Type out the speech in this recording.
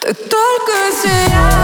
Только сияй